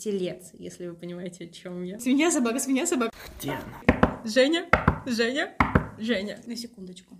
телец, если вы понимаете, о чем я. Свинья, собака, свинья, собака. Где она? Женя, Женя, Женя. На секундочку.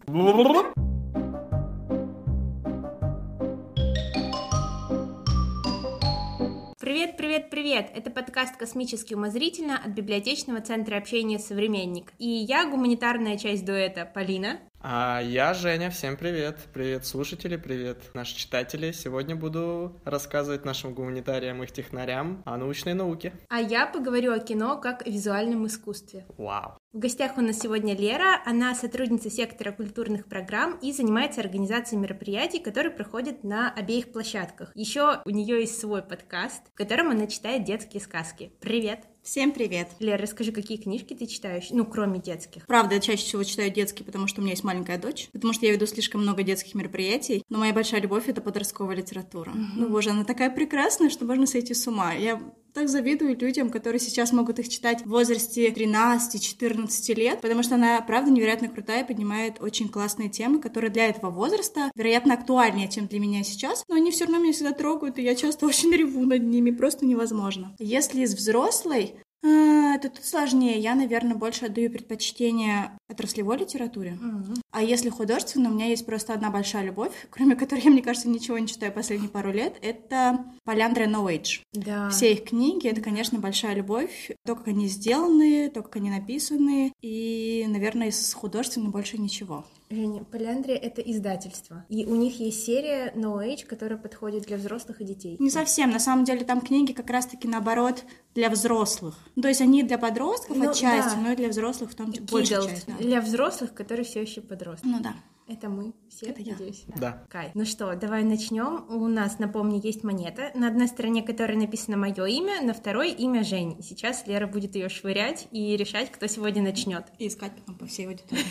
Привет, привет, привет! Это подкаст «Космически умозрительно» от библиотечного центра общения «Современник». И я, гуманитарная часть дуэта Полина. А я Женя, всем привет. Привет, слушатели, привет, наши читатели. Сегодня буду рассказывать нашим гуманитариям и их технарям о научной науке. А я поговорю о кино как о визуальном искусстве. Вау. В гостях у нас сегодня Лера, она сотрудница сектора культурных программ и занимается организацией мероприятий, которые проходят на обеих площадках. Еще у нее есть свой подкаст, в котором она читает детские сказки. Привет! Всем привет. Лера, расскажи, какие книжки ты читаешь, ну, кроме детских? Правда, я чаще всего читаю детские, потому что у меня есть маленькая дочь, потому что я веду слишком много детских мероприятий, но моя большая любовь — это подростковая литература. Mm-hmm. Ну, боже, она такая прекрасная, что можно сойти с ума. Я так завидую людям, которые сейчас могут их читать в возрасте 13-14 лет, потому что она, правда, невероятно крутая, поднимает очень классные темы, которые для этого возраста, вероятно, актуальнее, чем для меня сейчас, но они все равно меня всегда трогают, и я часто очень реву над ними, просто невозможно. Если из взрослой, это тут сложнее. Я, наверное, больше отдаю предпочтение отраслевой литературе. Mm-hmm. А если художественно, у меня есть просто одна большая любовь, кроме которой я, мне кажется, ничего не читаю последние пару лет. Это Поляндрия No Age. Да. Все их книги — это, конечно, большая любовь. То, как они сделаны, то, как они написаны. И, наверное, из художественного больше ничего. Женя, Поляндрия — это издательство. И у них есть серия No Age, которая подходит для взрослых и детей. Не совсем. На самом деле там книги как раз-таки наоборот для взрослых. То есть они для подростков ну, отчасти, да. но и для взрослых в том числе. Большая часть, да. Для взрослых, которые все еще подростки. Ну да. Это мы все, Это я. надеюсь? Да. Кай. Ну что, давай начнем. У нас, напомню, есть монета, на одной стороне которой написано мое имя, на второй имя Жени. Сейчас Лера будет ее швырять и решать, кто сегодня начнет. И искать потом по всей аудитории.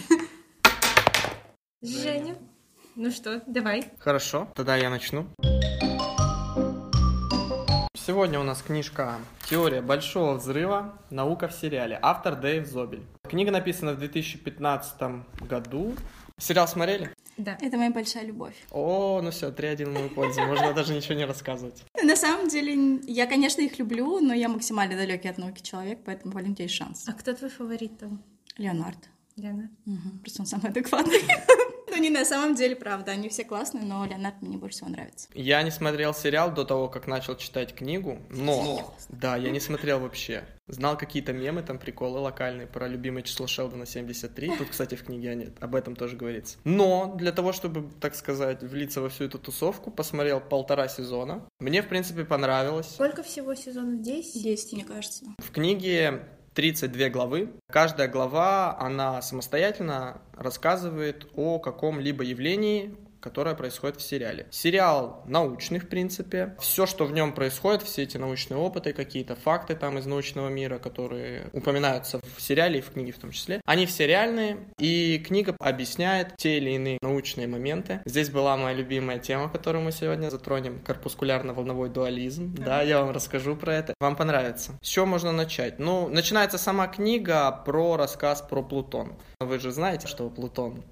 Женя. Ну что, давай. Хорошо, тогда я начну. Сегодня у нас книжка «Теория большого взрыва. Наука в сериале». Автор Дэйв Зобель. Книга написана в 2015 году. Сериал смотрели? Да. Это моя большая любовь. О, ну все, 3-1 в мою пользу. Можно даже ничего не рассказывать. На самом деле, я, конечно, их люблю, но я максимально далекий от науки человек, поэтому, Полин, у тебя есть шанс. А кто твой фаворит там? Леонард. Леонард? Угу. Просто он самый адекватный. Не на самом деле, правда, они все классные, но Леонард мне больше всего нравится. Я не смотрел сериал до того, как начал читать книгу, но... Да, я не смотрел вообще. Знал какие-то мемы, там приколы локальные про любимое число Шелдона 73. Тут, кстати, в книге нет, об этом тоже говорится. Но для того, чтобы, так сказать, влиться во всю эту тусовку, посмотрел полтора сезона. Мне, в принципе, понравилось. Сколько всего сезонов? Десять? Десять, мне кажется. В книге 32 главы. Каждая глава, она самостоятельно рассказывает о каком-либо явлении, которая происходит в сериале. Сериал научный, в принципе. Все, что в нем происходит, все эти научные опыты, какие-то факты там из научного мира, которые упоминаются в сериале и в книге в том числе, они все реальные, и книга объясняет те или иные научные моменты. Здесь была моя любимая тема, которую мы сегодня затронем, корпускулярно-волновой дуализм. Да, я вам расскажу про это. Вам понравится. С чего можно начать? Ну, начинается сама книга про рассказ про Плутон. Вы же знаете, что Плутон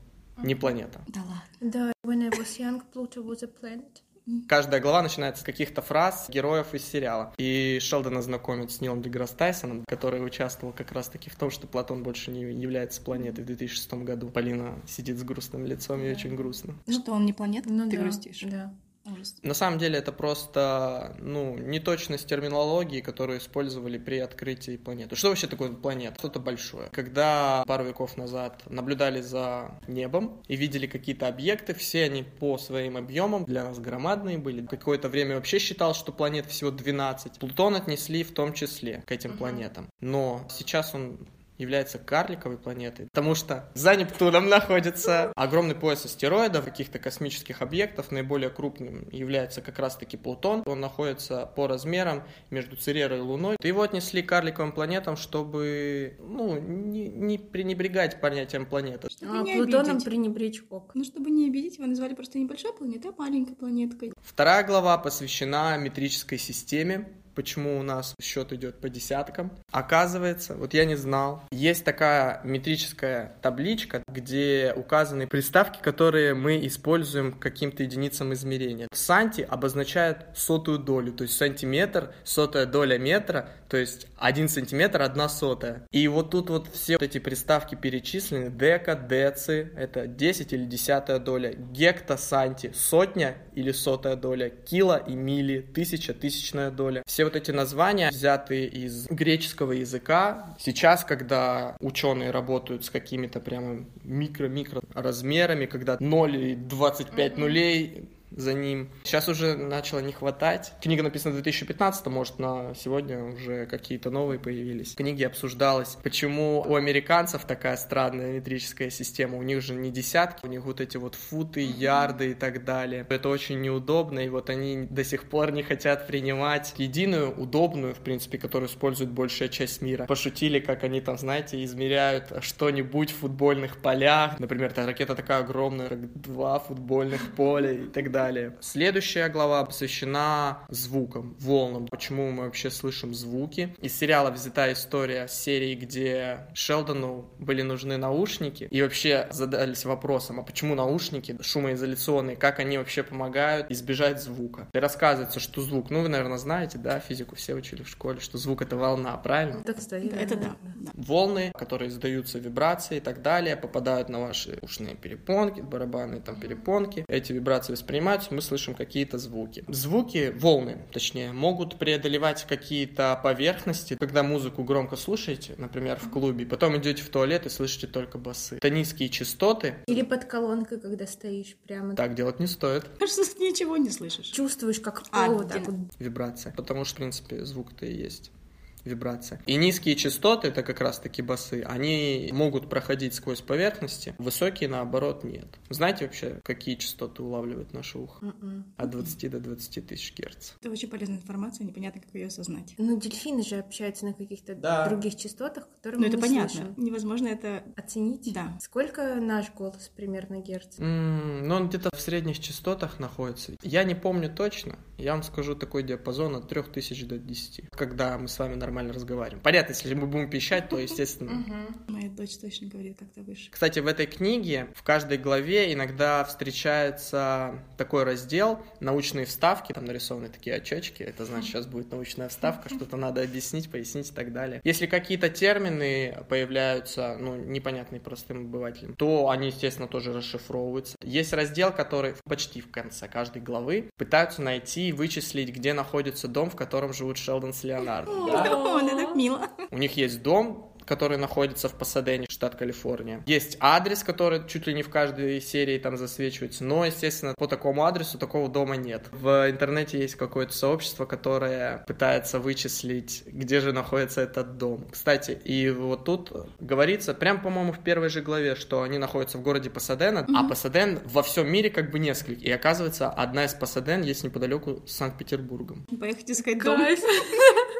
не планета. Да ладно. Да, when I was young, Pluto was a planet. Каждая глава начинается с каких-то фраз героев из сериала. И Шелдона знакомит с Нилом Деграсс Тайсоном, который участвовал как раз-таки в том, что Платон больше не является планетой в 2006 году. Полина сидит с грустным лицом и очень грустно. Что он не планета? Ну, Ты да, грустишь. Да. Ужас. На самом деле это просто ну, неточность терминологии, которую использовали при открытии планеты. Что вообще такое планета? Что-то большое. Когда пару веков назад наблюдали за небом и видели какие-то объекты, все они по своим объемам для нас громадные были. Какое-то время вообще считал, что планет всего 12. Плутон отнесли в том числе к этим планетам. Но сейчас он является карликовой планетой, потому что за Нептуном находится огромный пояс астероидов, каких-то космических объектов. Наиболее крупным является как раз-таки Плутон. Он находится по размерам между Церерой и Луной. Его отнесли к карликовым планетам, чтобы ну, не, не пренебрегать понятием планеты. А Плутоном пренебречь ок. Ну, чтобы не обидеть, его назвали просто небольшой планетой, а маленькой планеткой. Вторая глава посвящена метрической системе, почему у нас счет идет по десяткам. Оказывается, вот я не знал, есть такая метрическая табличка, где указаны приставки, которые мы используем к каким-то единицам измерения. Санти обозначает сотую долю, то есть сантиметр, сотая доля метра, то есть один сантиметр, одна сотая. И вот тут вот все вот эти приставки перечислены. Дека, деци, это 10 или десятая доля. Гекта, санти, сотня или сотая доля. Кило и мили, тысяча, тысячная доля. Все вот эти названия взяты из греческого языка. Сейчас, когда ученые работают с какими-то прямо микро-микро размерами, когда 0 и 25 нулей за ним. Сейчас уже начало не хватать. Книга написана в 2015, может, на сегодня уже какие-то новые появились. В книге обсуждалось, почему у американцев такая странная метрическая система. У них же не десятки, у них вот эти вот футы, ярды и так далее. Это очень неудобно, и вот они до сих пор не хотят принимать единую, удобную, в принципе, которую использует большая часть мира. Пошутили, как они там, знаете, измеряют что-нибудь в футбольных полях. Например, эта ракета такая огромная, как два футбольных поля и так далее далее. Следующая глава посвящена звукам, волнам. Почему мы вообще слышим звуки. Из сериала взята история серии, где Шелдону были нужны наушники. И вообще задались вопросом, а почему наушники шумоизоляционные, как они вообще помогают избежать звука. И рассказывается, что звук, ну вы, наверное, знаете, да, физику все учили в школе, что звук это волна, правильно? Так стоит. Это да. да. Волны, которые издаются вибрации и так далее, попадают на ваши ушные перепонки, барабанные там перепонки. Эти вибрации воспринимаются поднимаются, мы слышим какие-то звуки. Звуки, волны, точнее, могут преодолевать какие-то поверхности. Когда музыку громко слушаете, например, в клубе, потом идете в туалет и слышите только басы. Это низкие частоты. Или под колонкой, когда стоишь прямо. Так делать не стоит. Кажется, ничего не слышишь. Чувствуешь, как А, пол вот где? так вот. Вибрация. Потому что, в принципе, звук-то и есть вибрация. И низкие частоты, это как раз-таки басы, они могут проходить сквозь поверхности, высокие, наоборот, нет. Знаете вообще, какие частоты улавливает наше ухо? М-м. От 20 до 20 тысяч герц. Это очень полезная информация, непонятно, как ее осознать. Ну, дельфины же общаются на каких-то Да. других частотах, которые Ну, мы это не понятно. слышим. Невозможно это... Оценить? Да. Сколько наш голос примерно герц? М, Ну, он где-то в средних частотах находится. Я не помню точно. Я вам скажу такой диапазон от 3000 до 10, когда мы с вами нормально разговариваем. Понятно, если мы будем пищать, то, естественно, Моя дочь точно говорит как-то выше. Кстати, в этой книге в каждой главе иногда встречается такой раздел научные вставки, там нарисованы такие очечки, это значит сейчас будет научная вставка, что-то надо объяснить, пояснить и так далее. Если какие-то термины появляются, ну, непонятные простым обывателям, то они, естественно, тоже расшифровываются. Есть раздел, который почти в конце каждой главы пытаются найти и вычислить, где находится дом, в котором живут Шелдон с Леонардо. О, это так мило. У них есть дом, который находится в Пасадене, штат Калифорния. Есть адрес, который чуть ли не в каждой серии там засвечивается, но, естественно, по такому адресу такого дома нет. В интернете есть какое-то сообщество, которое пытается вычислить, где же находится этот дом. Кстати, и вот тут говорится, прям, по-моему, в первой же главе, что они находятся в городе Пасадена, а Пасаден во всем мире как бы несколько. И оказывается, одна из Пасаден есть неподалеку с Санкт-Петербургом. Поехать искать дом.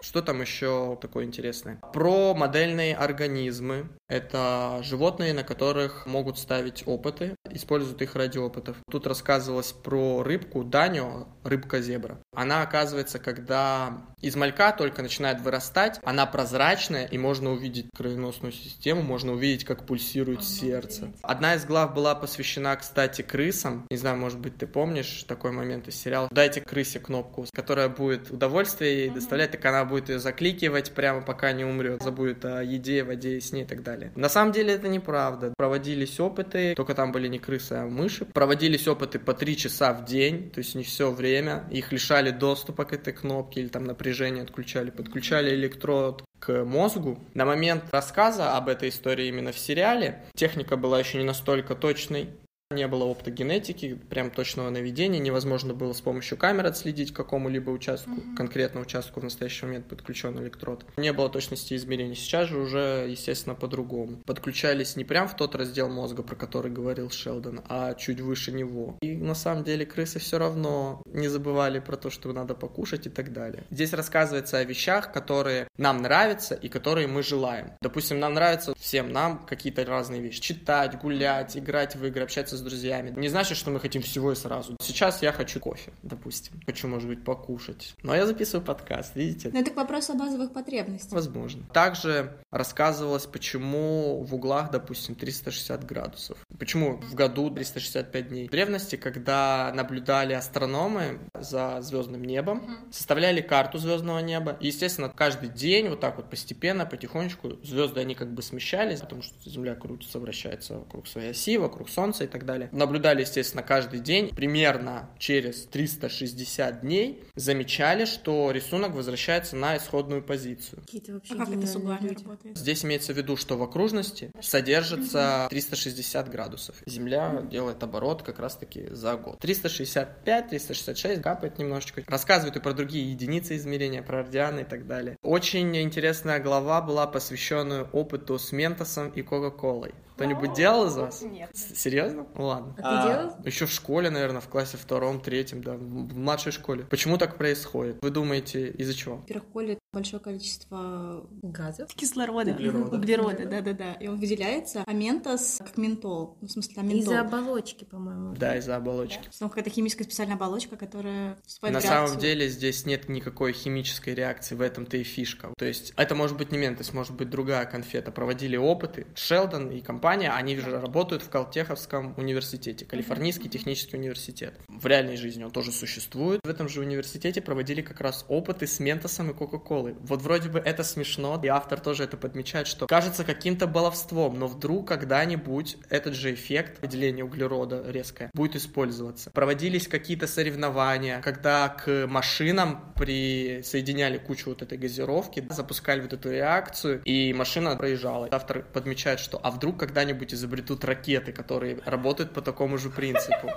Что там еще такое интересное? Про модельные организмы. Это животные, на которых могут ставить опыты, используют их ради опытов. Тут рассказывалось про рыбку Даню, рыбка-зебра. Она, оказывается, когда из малька только начинает вырастать, она прозрачная, и можно увидеть кровеносную систему, можно увидеть, как пульсирует сердце. Одна из глав была посвящена, кстати, крысам. Не знаю, может быть, ты помнишь такой момент из сериала. Дайте крысе кнопку, которая будет удовольствие ей доставлять, так она будет ее закликивать прямо пока не умрет, забудет о еде, воде, сне и так далее. На самом деле это неправда. Проводились опыты, только там были не крысы, а мыши. Проводились опыты по три часа в день, то есть не все время. Их лишали доступа к этой кнопке или там напряжение отключали, подключали электрод к мозгу. На момент рассказа об этой истории именно в сериале техника была еще не настолько точной. Не было оптогенетики, прям точного наведения, невозможно было с помощью камеры отследить какому-либо участку, конкретно участку в настоящий момент подключен электрод. Не было точности измерений. Сейчас же уже, естественно, по-другому. Подключались не прям в тот раздел мозга, про который говорил Шелдон, а чуть выше него. И на самом деле крысы все равно не забывали про то, что надо покушать и так далее. Здесь рассказывается о вещах, которые нам нравятся и которые мы желаем. Допустим, нам нравятся всем нам какие-то разные вещи. Читать, гулять, играть в игры, общаться с друзьями. Не значит, что мы хотим всего и сразу. Сейчас я хочу кофе, допустим. Хочу, может быть, покушать. Но я записываю подкаст, видите? Но это к вопросу о базовых потребностях. Возможно. Также рассказывалось, почему в углах, допустим, 360 градусов. Почему в году 365 дней. В древности, когда наблюдали астрономы за звездным небом, составляли карту звездного неба. И, естественно, каждый день вот так вот постепенно, потихонечку звезды, они как бы смещались, потому что Земля крутится, вращается вокруг своей оси, вокруг Солнца и так далее. Наблюдали, естественно, каждый день. Примерно через 360 дней замечали, что рисунок возвращается на исходную позицию. Какие-то вообще А как это с гениальные углами люди. работает? Здесь имеется в виду, что в окружности содержится 360 градусов. Земля делает оборот как раз-таки за год. 365, 366, капает немножечко. Рассказывает и про другие единицы измерения, про радианы и так далее. Очень интересная глава была посвященная опыту с Ментосом и Кока-Колой. Кто-нибудь делал из вас? Нет. Серьезно? Ну ладно. А ты делал? Еще в школе, наверное, в классе втором, третьем, да, в младшей школе. Почему так происходит? Вы думаете, из-за чего? Во-первых, колет большое количество Газов? кислорода, Углерода. углерода, да-да-да, и он выделяется, а ментос как ментол, ну, в смысле, там ментол. Из-за оболочки, по-моему. Да, из-за оболочки. Там какая-то химическая специальная оболочка, которая вступает На в реакцию. самом деле здесь нет никакой химической реакции, в этом-то и фишка. То есть это может быть не ментос, может быть другая конфета. Проводили опыты. Шелдон и компания, они же работают в Калтеховском университете, Калифорнийский технический университет. В реальной жизни он тоже существует. В этом же университете проводили как раз опыты с ментосом и Кока-Колой. Вот вроде бы это смешно, и автор тоже это подмечает, что кажется каким-то баловством, но вдруг когда-нибудь этот же эффект выделения углерода резкое будет использоваться. Проводились какие-то соревнования, когда к машинам присоединяли кучу вот этой газировки, запускали вот эту реакцию, и машина проезжала. Автор подмечает, что а вдруг когда-нибудь изобретут ракеты, которые работают по такому же принципу.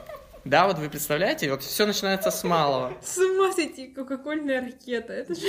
Да, вот вы представляете, вот все начинается с малого. С ума сойти, кока-кольная ракета. Это же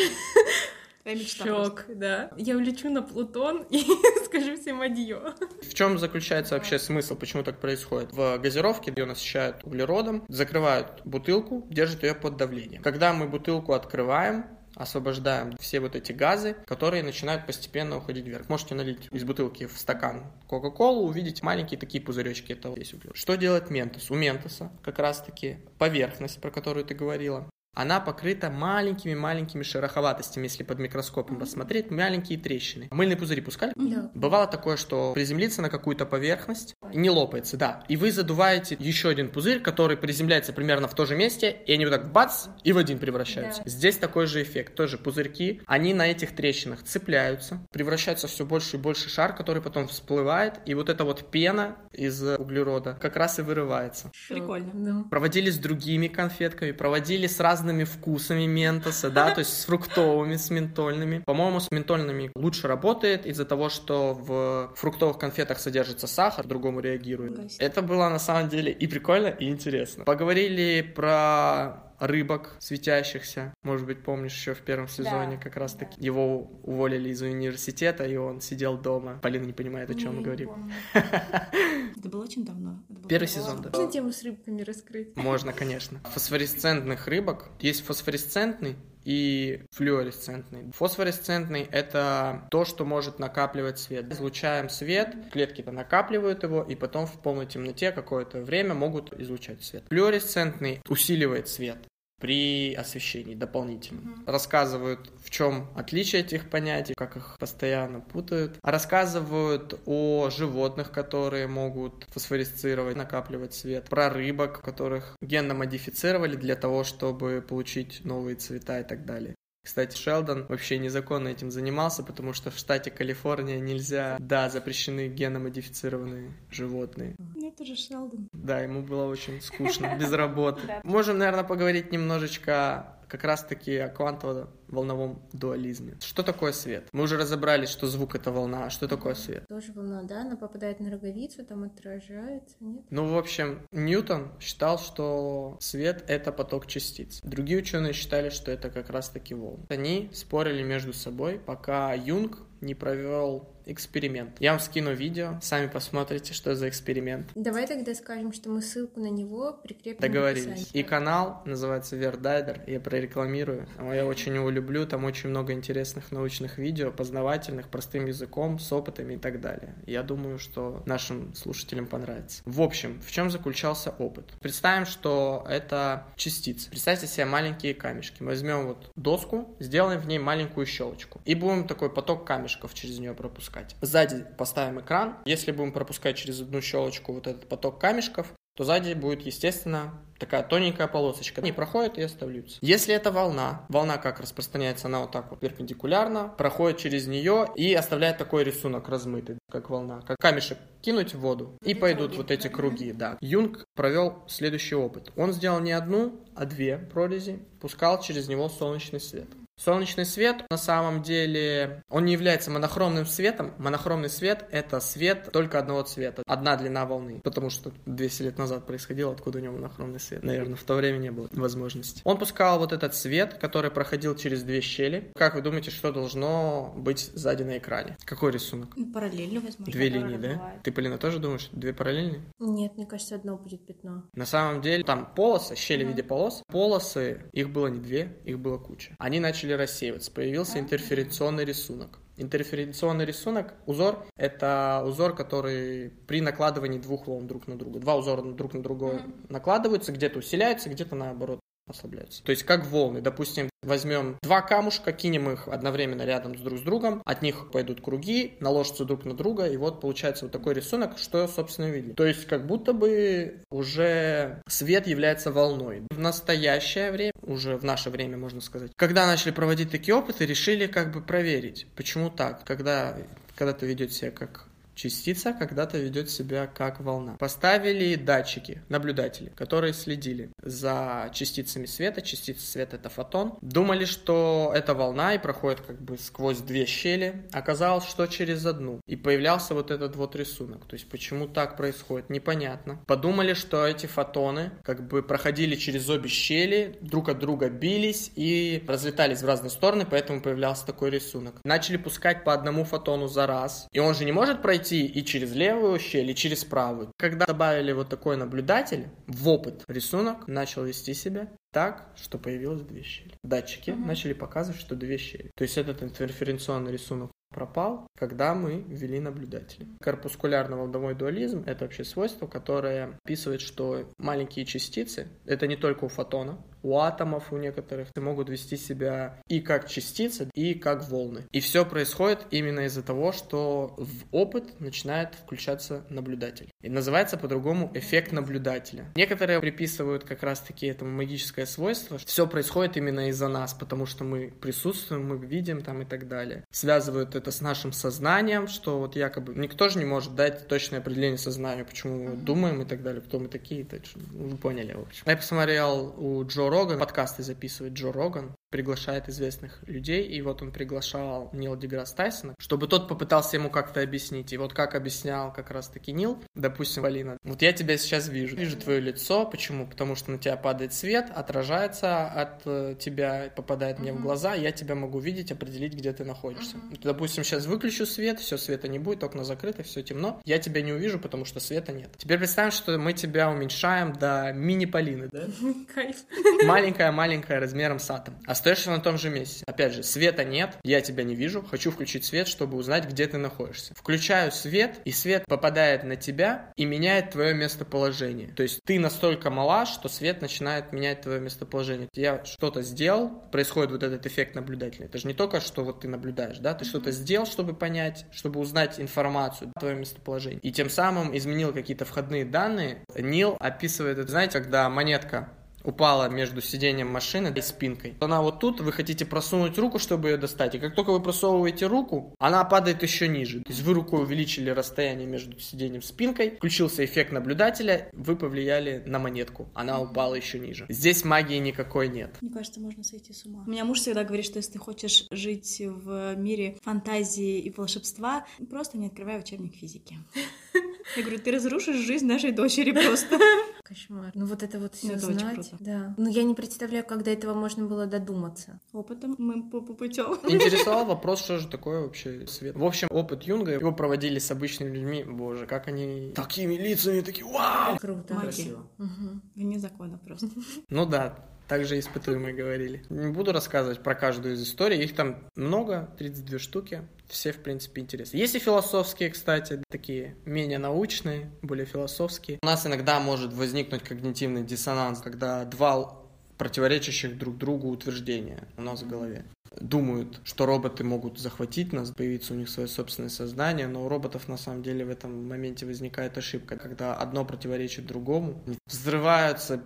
шок, да. Я улечу на Плутон и скажу всем адьё. В чем заключается вообще смысл, почему так происходит? В газировке ее насыщают углеродом, закрывают бутылку, держат ее под давлением. Когда мы бутылку открываем, освобождаем все вот эти газы, которые начинают постепенно уходить вверх. Можете налить из бутылки в стакан Кока-Колу, увидеть маленькие такие пузыречки, это есть углерод. Что делает Ментос? У Ментоса как раз-таки поверхность, про которую ты говорила, она покрыта маленькими-маленькими шероховатостями, если под микроскопом рассмотреть, маленькие трещины. Мыльные пузыри пускали? Да. Бывало такое, что приземлиться на какую-то поверхность и не лопается, да. И вы задуваете еще один пузырь, который приземляется примерно в то же месте, и они вот так бац, и в один превращаются. Да. Здесь такой же эффект. Тоже пузырьки, они на этих трещинах цепляются, превращается все больше и больше шар, который потом всплывает, и вот эта вот пена из углерода как раз и вырывается. Прикольно. Да. Проводили с другими конфетками, проводили с разными вкусами ментоса, да, то есть с фруктовыми, с ментольными. По-моему, с ментольными лучше работает из-за того, что в фруктовых конфетах содержится сахар, другому реагирует. Это было на самом деле и прикольно, и интересно. Поговорили про рыбок светящихся. Может быть, помнишь, еще в первом сезоне как раз таки его уволили из университета, и он сидел дома. Полина не понимает, о чем мы говорим. Это было очень давно. Первый сезон, да. Можно тему с рыбками раскрыть? Можно, конечно. Фосфоресцентных рыбок есть фосфоресцентный и флуоресцентный. Фосфоресцентный — это то, что может накапливать свет. Излучаем свет, клетки-то накапливают его, и потом в полной темноте какое-то время могут излучать свет. Флуоресцентный усиливает свет при освещении дополнительном. Рассказывают, в чем отличие этих понятий, как их постоянно путают. Рассказывают о животных, которые могут фосфорисцировать, накапливать свет. Про рыбок, которых генно модифицировали для того, чтобы получить новые цвета и так далее. Кстати, Шелдон вообще незаконно этим занимался, потому что в штате Калифорния нельзя, да, запрещены геномодифицированные животные. Ну, это же Шелдон. Да, ему было очень скучно, без работы. Можем, наверное, поговорить немножечко как раз-таки о квантово-волновом дуализме. Что такое свет? Мы уже разобрались, что звук — это волна, а что такое свет? Тоже волна, да? Она попадает на роговицу, там отражается, нет? Ну, в общем, Ньютон считал, что свет — это поток частиц. Другие ученые считали, что это как раз-таки волны. Они спорили между собой, пока Юнг не провел эксперимент. Я вам скину видео, сами посмотрите, что за эксперимент. Давай тогда скажем, что мы ссылку на него прикрепим Договорились. И канал называется Вердайдер, я прорекламирую. Я очень его люблю, там очень много интересных научных видео, познавательных, простым языком, с опытами и так далее. Я думаю, что нашим слушателям понравится. В общем, в чем заключался опыт? Представим, что это частицы. Представьте себе маленькие камешки. Мы возьмем вот доску, сделаем в ней маленькую щелочку и будем такой поток камешков через нее пропускать. Сзади поставим экран. Если будем пропускать через одну щелочку вот этот поток камешков, то сзади будет, естественно, такая тоненькая полосочка. Они проходят и оставляются. Если это волна, волна как распространяется, она вот так вот перпендикулярно, проходит через нее и оставляет такой рисунок размытый, как волна. Как камешек кинуть в воду, и пойдут вот эти круги, да. Юнг провел следующий опыт. Он сделал не одну, а две прорези, пускал через него солнечный свет. Солнечный свет на самом деле, он не является монохромным светом. Монохромный свет — это свет только одного цвета, одна длина волны. Потому что 200 лет назад происходило, откуда у него монохромный свет. Наверное, в то время не было возможности. Он пускал вот этот свет, который проходил через две щели. Как вы думаете, что должно быть сзади на экране? Какой рисунок? Параллельно, возможно. Две линии, да? Бывает. Ты, Полина, тоже думаешь, две параллельные? Нет, мне кажется, одно будет пятно. На самом деле, там полосы, щели mm-hmm. в виде полос. Полосы, их было не две, их было куча. Они начали начали рассеиваться, появился интерференционный рисунок. Интерференционный рисунок, узор, это узор, который при накладывании двух волн друг на друга. Два узора друг на друга mm-hmm. накладываются, где-то усиляются, где-то наоборот ослабляются. То есть как волны. Допустим, возьмем два камушка, кинем их одновременно рядом с друг с другом, от них пойдут круги, наложатся друг на друга, и вот получается вот такой рисунок, что, собственно, видели. То есть как будто бы уже свет является волной. В настоящее время, уже в наше время, можно сказать, когда начали проводить такие опыты, решили как бы проверить, почему так, когда когда-то ведет себя как Частица когда-то ведет себя как волна. Поставили датчики, наблюдатели, которые следили за частицами света. Частица света — это фотон. Думали, что это волна и проходит как бы сквозь две щели. Оказалось, что через одну. И появлялся вот этот вот рисунок. То есть почему так происходит, непонятно. Подумали, что эти фотоны как бы проходили через обе щели, друг от друга бились и разлетались в разные стороны, поэтому появлялся такой рисунок. Начали пускать по одному фотону за раз. И он же не может пройти пройти и через левую щель, и через правую. Когда добавили вот такой наблюдатель в опыт, рисунок начал вести себя так, что появилось две щели. Датчики uh-huh. начали показывать, что две щели. То есть этот интерференционный рисунок пропал, когда мы ввели наблюдателя. Корпускулярно-волновой дуализм — это вообще свойство, которое описывает, что маленькие частицы — это не только у фотона, у атомов у некоторых могут вести себя и как частицы, и как волны. И все происходит именно из-за того, что в опыт начинает включаться наблюдатель. И называется по-другому эффект наблюдателя. Некоторые приписывают как раз-таки этому магическое свойство, что все происходит именно из-за нас, потому что мы присутствуем, мы видим там и так далее. Связывают это с нашим сознанием, что вот якобы никто же не может дать точное определение сознанию, почему мы думаем и так далее, кто мы такие, так ну, вы поняли, в общем. Я посмотрел у Джо Роган, подкасты записывает Джо Роган, приглашает известных людей, и вот он приглашал Нила Деграсс Тайсона, чтобы тот попытался ему как-то объяснить. И вот как объяснял как раз-таки Нил, допустим, Валина, вот я тебя сейчас вижу, вижу твое лицо, почему? Потому что на тебя падает свет, отражается от э, тебя, попадает мне mm-hmm. в глаза, я тебя могу видеть, определить, где ты находишься. Mm-hmm. Допустим, сейчас выключу свет, все, света не будет, окна закрыты, все темно, я тебя не увижу, потому что света нет. Теперь представим, что мы тебя уменьшаем до мини-полины, да? Маленькая-маленькая размером с атом. Остаешься на том же месте. Опять же, света нет, я тебя не вижу, хочу включить свет, чтобы узнать, где ты находишься. Включаю свет, и свет попадает на тебя и меняет твое местоположение. То есть ты настолько мала, что свет начинает менять твое местоположение. Я что-то сделал, происходит вот этот эффект наблюдателя. Это же не только, что вот ты наблюдаешь, да, ты что-то сделал, чтобы понять, чтобы узнать информацию о твоем местоположении. И тем самым изменил какие-то входные данные. Нил описывает это, знаете, когда монетка упала между сиденьем машины и спинкой. Она вот тут, вы хотите просунуть руку, чтобы ее достать, и как только вы просовываете руку, она падает еще ниже. То есть вы рукой увеличили расстояние между сиденьем и спинкой, включился эффект наблюдателя, вы повлияли на монетку, она упала еще ниже. Здесь магии никакой нет. Мне кажется, можно сойти с ума. У меня муж всегда говорит, что если ты хочешь жить в мире фантазии и волшебства, просто не открывай учебник физики. Я говорю, ты разрушишь жизнь нашей дочери просто. Кошмар. Ну вот это вот все Ну, это очень знать. круто. Да. Ну я не представляю, как до этого можно было додуматься. Опытом мы по путем. Интересовал вопрос, что же такое вообще свет. В общем, опыт Юнга, его проводили с обычными людьми. Боже, как они такими лицами, такие вау! Круто. Магия. Красиво. Мгм. Вне закона просто. Ну да, также испытуемые говорили. Не буду рассказывать про каждую из историй, их там много, 32 штуки. Все, в принципе, интересны. Есть и философские, кстати, такие менее научные, более философские. У нас иногда может возникнуть когнитивный диссонанс, когда два противоречащих друг другу утверждения у нас в голове. Думают, что роботы могут захватить нас, появиться у них свое собственное сознание, но у роботов на самом деле в этом моменте возникает ошибка, когда одно противоречит другому, взрываются,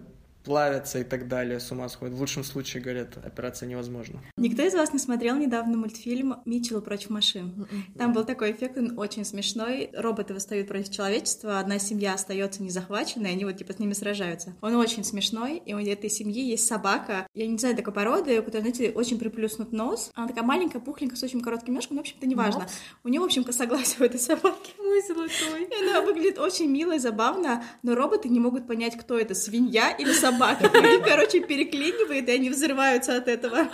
плавятся и так далее, с ума сходят. В лучшем случае, говорят, операция невозможна. Никто из вас не смотрел недавно мультфильм «Митчелл против машин»? Там был такой эффект, он очень смешной. Роботы восстают против человечества, одна семья остается незахваченной, они вот типа с ними сражаются. Он очень смешной, и у этой семьи есть собака, я не знаю такой породы, у которой, знаете, очень приплюснут нос. Она такая маленькая, пухленькая, с очень коротким ножком, но, в общем-то, неважно. Мопс? У нее, в общем, косоглазие у этой собаки. Мой золотой. И она выглядит очень мило и забавно, но роботы не могут понять, кто это, свинья или собака. И, короче, переклинивает, и они взрываются от этого.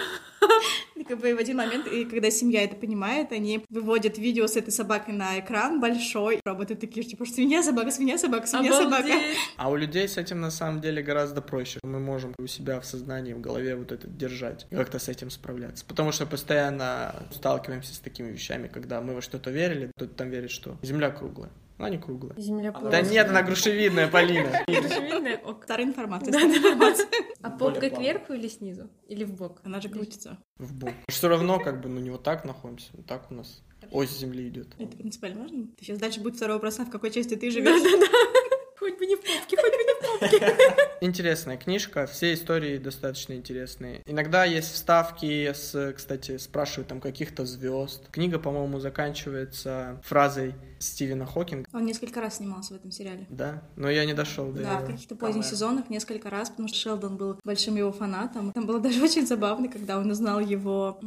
И как бы в один момент, и когда семья это понимает, они выводят видео с этой собакой на экран большой. Роботы такие, типа, свинья, собака, свинья, собака, свинья, собака. А у людей с этим на самом деле гораздо проще. Мы можем у себя в сознании, в голове вот это держать и как-то с этим справляться. Потому что постоянно сталкиваемся с такими вещами, когда мы во что-то верили, кто-то там верит, что Земля круглая. Она не круглая. Земля Да плоская. нет, она грушевидная, Полина. Грушевидная? Ок. Старая информация, старая информация. А попкой кверху или снизу? Или в бок? Она же крутится. В бок. Все равно, как бы, ну не вот так находимся, вот так у нас ось Земли идет. Это принципиально важно. Ты сейчас дальше будет второй вопрос, а в какой части ты живешь? Хоть бы не в попке, хоть бы не в попке. Интересная книжка, все истории достаточно интересные. Иногда есть вставки с, кстати, спрашивают там каких-то звезд. Книга, по-моему, заканчивается фразой Стивена Хокинга. Он несколько раз снимался в этом сериале. Да, но я не дошел до Да, в каких-то поздних сезонах несколько раз, потому что Шелдон был большим его фанатом. Там было даже очень забавно, когда он узнал его,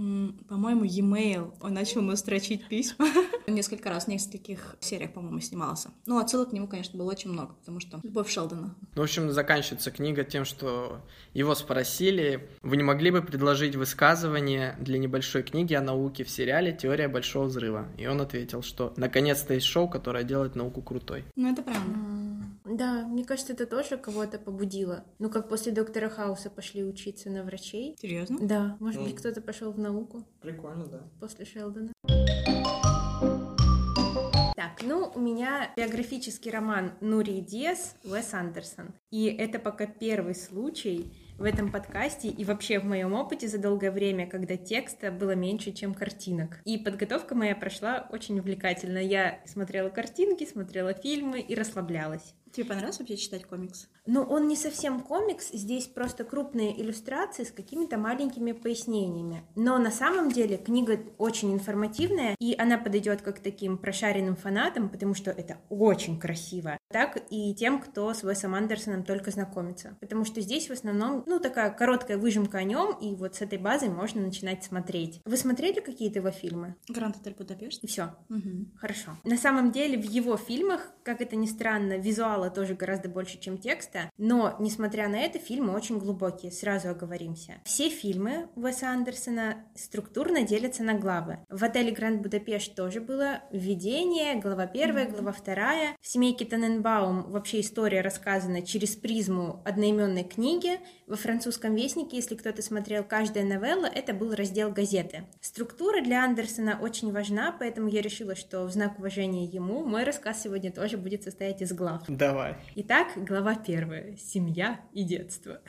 по-моему, e-mail. Он начал ему строчить письма. Несколько раз в нескольких сериях, по-моему, снимался. Ну, отсылок к нему, конечно, было очень много, потому что любовь Шелдона. Ну, в общем, заканчивается книга тем, что его спросили, вы не могли бы предложить высказывание для небольшой книги о науке в сериале «Теория большого взрыва». И он ответил, что наконец-то есть шоу, которое делает науку крутой. Ну, это правда. Да, мне кажется, это тоже кого-то побудило. Ну, как после доктора Хауса пошли учиться на врачей. Серьезно? Да, может быть, Ну. кто-то пошел в науку Прикольно, да. после Шелдона. Так, ну, у меня биографический роман Нури Диас Уэс Андерсон. И это пока первый случай в этом подкасте и вообще в моем опыте за долгое время, когда текста было меньше, чем картинок. И подготовка моя прошла очень увлекательно. Я смотрела картинки, смотрела фильмы и расслаблялась. Тебе понравилось вообще читать комикс? Но он не совсем комикс, здесь просто крупные иллюстрации с какими-то маленькими пояснениями. Но на самом деле книга очень информативная, и она подойдет как таким прошаренным фанатам, потому что это очень красиво, так и тем, кто с Уэсом Андерсоном только знакомится. Потому что здесь в основном, ну, такая короткая выжимка о нем, и вот с этой базой можно начинать смотреть. Вы смотрели какие-то его фильмы? Гранд Отель Будапешт? И все. Угу. Хорошо. На самом деле в его фильмах, как это ни странно, визуала тоже гораздо больше, чем текста, но, несмотря на это, фильмы очень глубокие, сразу оговоримся. Все фильмы Уэса Андерсона структурно делятся на главы. В отеле Гранд Будапешт тоже было введение, глава первая, глава вторая. В семейке Таненбаум вообще история рассказана через призму одноименной книги. Во французском вестнике, если кто-то смотрел, каждая новелла — это был раздел газеты. Структура для Андерсона очень важна, поэтому я решила, что в знак уважения ему мой рассказ сегодня тоже будет состоять из глав. Давай. Итак, глава первая. Семья и детство.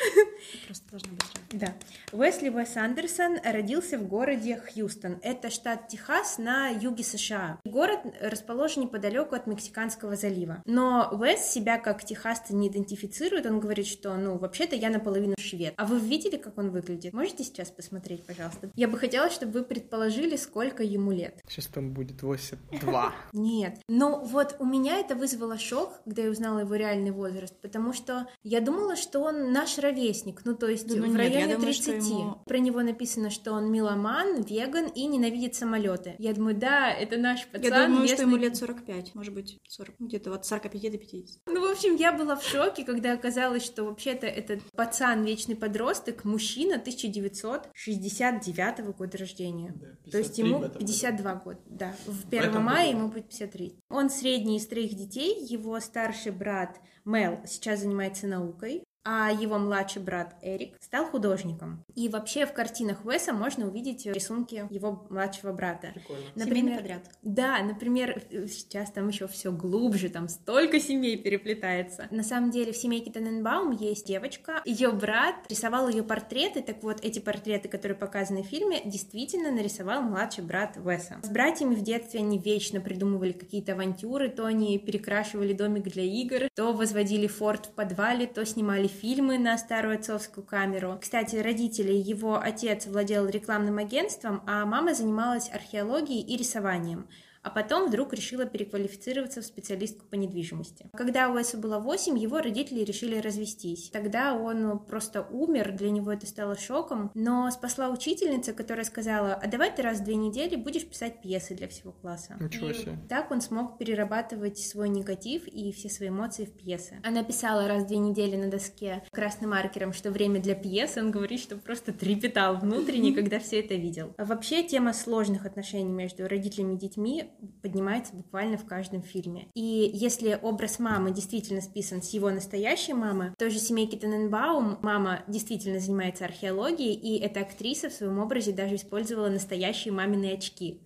Просто должна быть. Да. Уэсли Уэс Андерсон родился в городе Хьюстон. Это штат Техас на юге США. Город расположен неподалеку от Мексиканского залива. Но Уэс себя как техасца не идентифицирует. Он говорит, что, ну, вообще-то я наполовину швед. А вы видели, как он выглядит? Можете сейчас посмотреть, пожалуйста? Я бы хотела, чтобы вы предположили, сколько ему лет. Сейчас там будет 82. Нет. Но вот у меня это вызвало шок, когда я узнала его реальный возраст, потому что я думала, что он наш ровесник. ну то есть Да ну в нет, районе думаю, что 30. ему- Про него написано, что он меломан, веган и ненавидит самолеты. Я думаю, да, это наш пацан. Я думаю, что местный. ему лет 45, может быть, 40, ну, где-то от 45 до 50. Ну, в общем, я была в шоке, когда оказалось, что вообще-то этот пацан, вечный подросток, мужчина 1969 года рождения. То есть ему 52 года, да. В 1 этом мая году. ему будет 53. Он средний из троих детей, его старший брат Мел сейчас занимается наукой, а его младший брат Эрик стал художником. И вообще в картинах Уэса можно увидеть рисунки его младшего брата. Прикольно. Семейный подряд. Да, например, сейчас там еще все глубже, там столько семей переплетается. На самом деле в семейке Тененбаум есть девочка, ее брат рисовал ее портреты, так вот эти портреты, которые показаны в фильме, действительно нарисовал младший брат Уэса. С братьями в детстве они вечно придумывали какие-то авантюры, то они перекрашивали домик для игр, то возводили форт в подвале, то снимали фильмы на старую отцовскую камеру. Кстати, родители, его отец владел рекламным агентством, а мама занималась археологией и рисованием а потом вдруг решила переквалифицироваться в специалистку по недвижимости. Когда Уэсу было 8, его родители решили развестись. Тогда он просто умер, для него это стало шоком, но спасла учительница, которая сказала, а давай ты раз в две недели будешь писать пьесы для всего класса. Ничего И себе. так он смог перерабатывать свой негатив и все свои эмоции в пьесы. Она писала раз в две недели на доске красным маркером, что время для пьесы. Он говорит, что просто трепетал внутренне, когда все это видел. А вообще тема сложных отношений между родителями и детьми поднимается буквально в каждом фильме. И если образ мамы действительно списан с его настоящей мамы, в той же семейке Тененбаум мама действительно занимается археологией, и эта актриса в своем образе даже использовала настоящие мамины очки.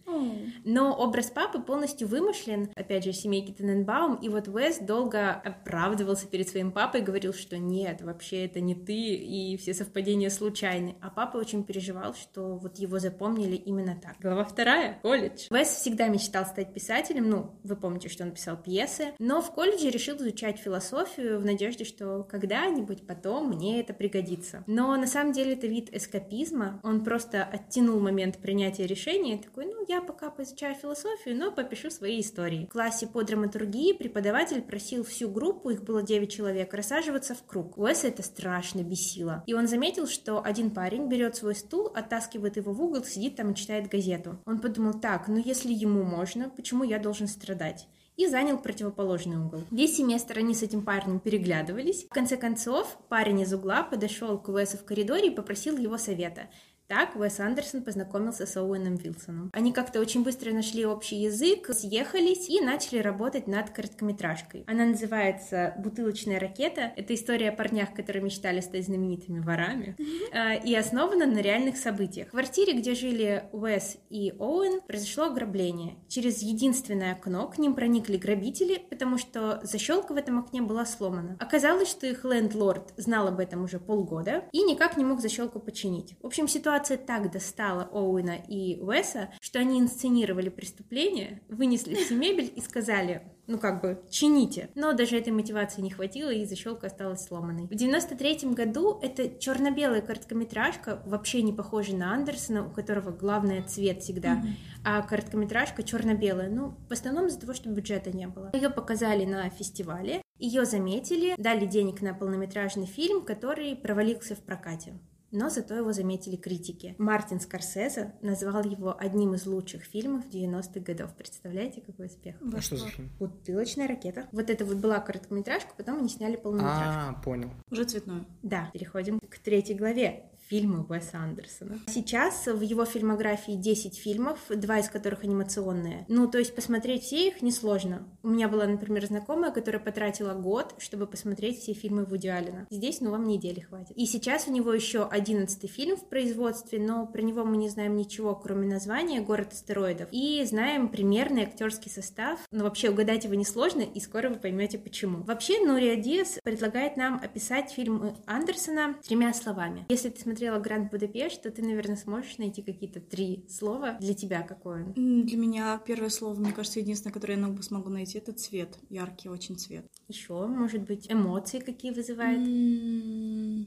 Но образ папы полностью вымышлен, опять же, семейки Тененбаум, и вот Уэс долго оправдывался перед своим папой, говорил, что нет, вообще это не ты, и все совпадения случайны. А папа очень переживал, что вот его запомнили именно так. Глава вторая. Колледж. Уэс всегда мечтал стать писателем, ну, вы помните, что он писал пьесы, но в колледже решил изучать философию в надежде, что когда-нибудь потом мне это пригодится. Но на самом деле это вид эскапизма, он просто оттянул момент принятия решения, такой, ну, я пока поизучаю философию, но попишу свои истории. В классе по драматургии преподаватель просил всю группу, их было 9 человек, рассаживаться в круг. Уэса это страшно бесило. И он заметил, что один парень берет свой стул, оттаскивает его в угол, сидит там и читает газету. Он подумал, так, ну если ему можно, почему я должен страдать? и занял противоположный угол. Весь семестр они с этим парнем переглядывались. В конце концов, парень из угла подошел к Уэсу в коридоре и попросил его совета. Так Уэс Андерсон познакомился с Оуэном Вилсоном. Они как-то очень быстро нашли общий язык, съехались и начали работать над короткометражкой. Она называется «Бутылочная ракета». Это история о парнях, которые мечтали стать знаменитыми ворами, э, и основана на реальных событиях. В квартире, где жили Уэс и Оуэн, произошло ограбление. Через единственное окно к ним проникли грабители, потому что защелка в этом окне была сломана. Оказалось, что их лендлорд знал об этом уже полгода и никак не мог защелку починить. В общем, ситуация так достала Оуэна и Уэса, что они инсценировали преступление, вынесли всю мебель и сказали, ну как бы, чините. Но даже этой мотивации не хватило, и защелка осталась сломанной. В 93 году это черно-белая короткометражка, вообще не похожая на Андерсона, у которого главное цвет всегда, а короткометражка черно-белая, ну, в основном из-за того, что бюджета не было. Ее показали на фестивале, ее заметили, дали денег на полнометражный фильм, который провалился в прокате. Но зато его заметили критики. Мартин Скорсезе назвал его одним из лучших фильмов 90-х годов. Представляете, какой успех? А что за фильм? Бутылочная ракета. Вот это вот была короткометражка, потом они сняли полнометражку. А, понял. Уже цветную. Да, переходим к третьей главе фильмы Уэса Андерсона. Сейчас в его фильмографии 10 фильмов, два из которых анимационные. Ну, то есть посмотреть все их несложно. У меня была, например, знакомая, которая потратила год, чтобы посмотреть все фильмы Вуди Аллена. Здесь, ну, вам недели хватит. И сейчас у него еще 11 фильм в производстве, но про него мы не знаем ничего, кроме названия «Город астероидов». И знаем примерный актерский состав. Но вообще угадать его несложно, и скоро вы поймете почему. Вообще, Нурия Диас предлагает нам описать фильм Андерсона тремя словами. Если ты смотрела «Гранд Будапешт», то ты, наверное, сможешь найти какие-то три слова для тебя. М, Для меня первое слово, мне кажется, единственное, которое я смогу найти, это цвет. Яркий очень цвет. Еще, может быть, эмоции какие вызывает.